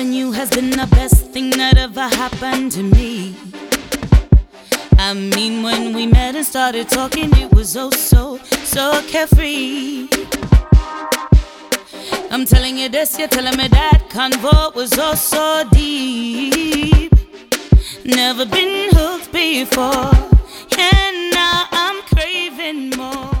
You has been the best thing that ever happened to me. I mean, when we met and started talking, it was oh so, so carefree. I'm telling you this, you're telling me that convo was oh so deep. Never been hooked before, and now I'm craving more.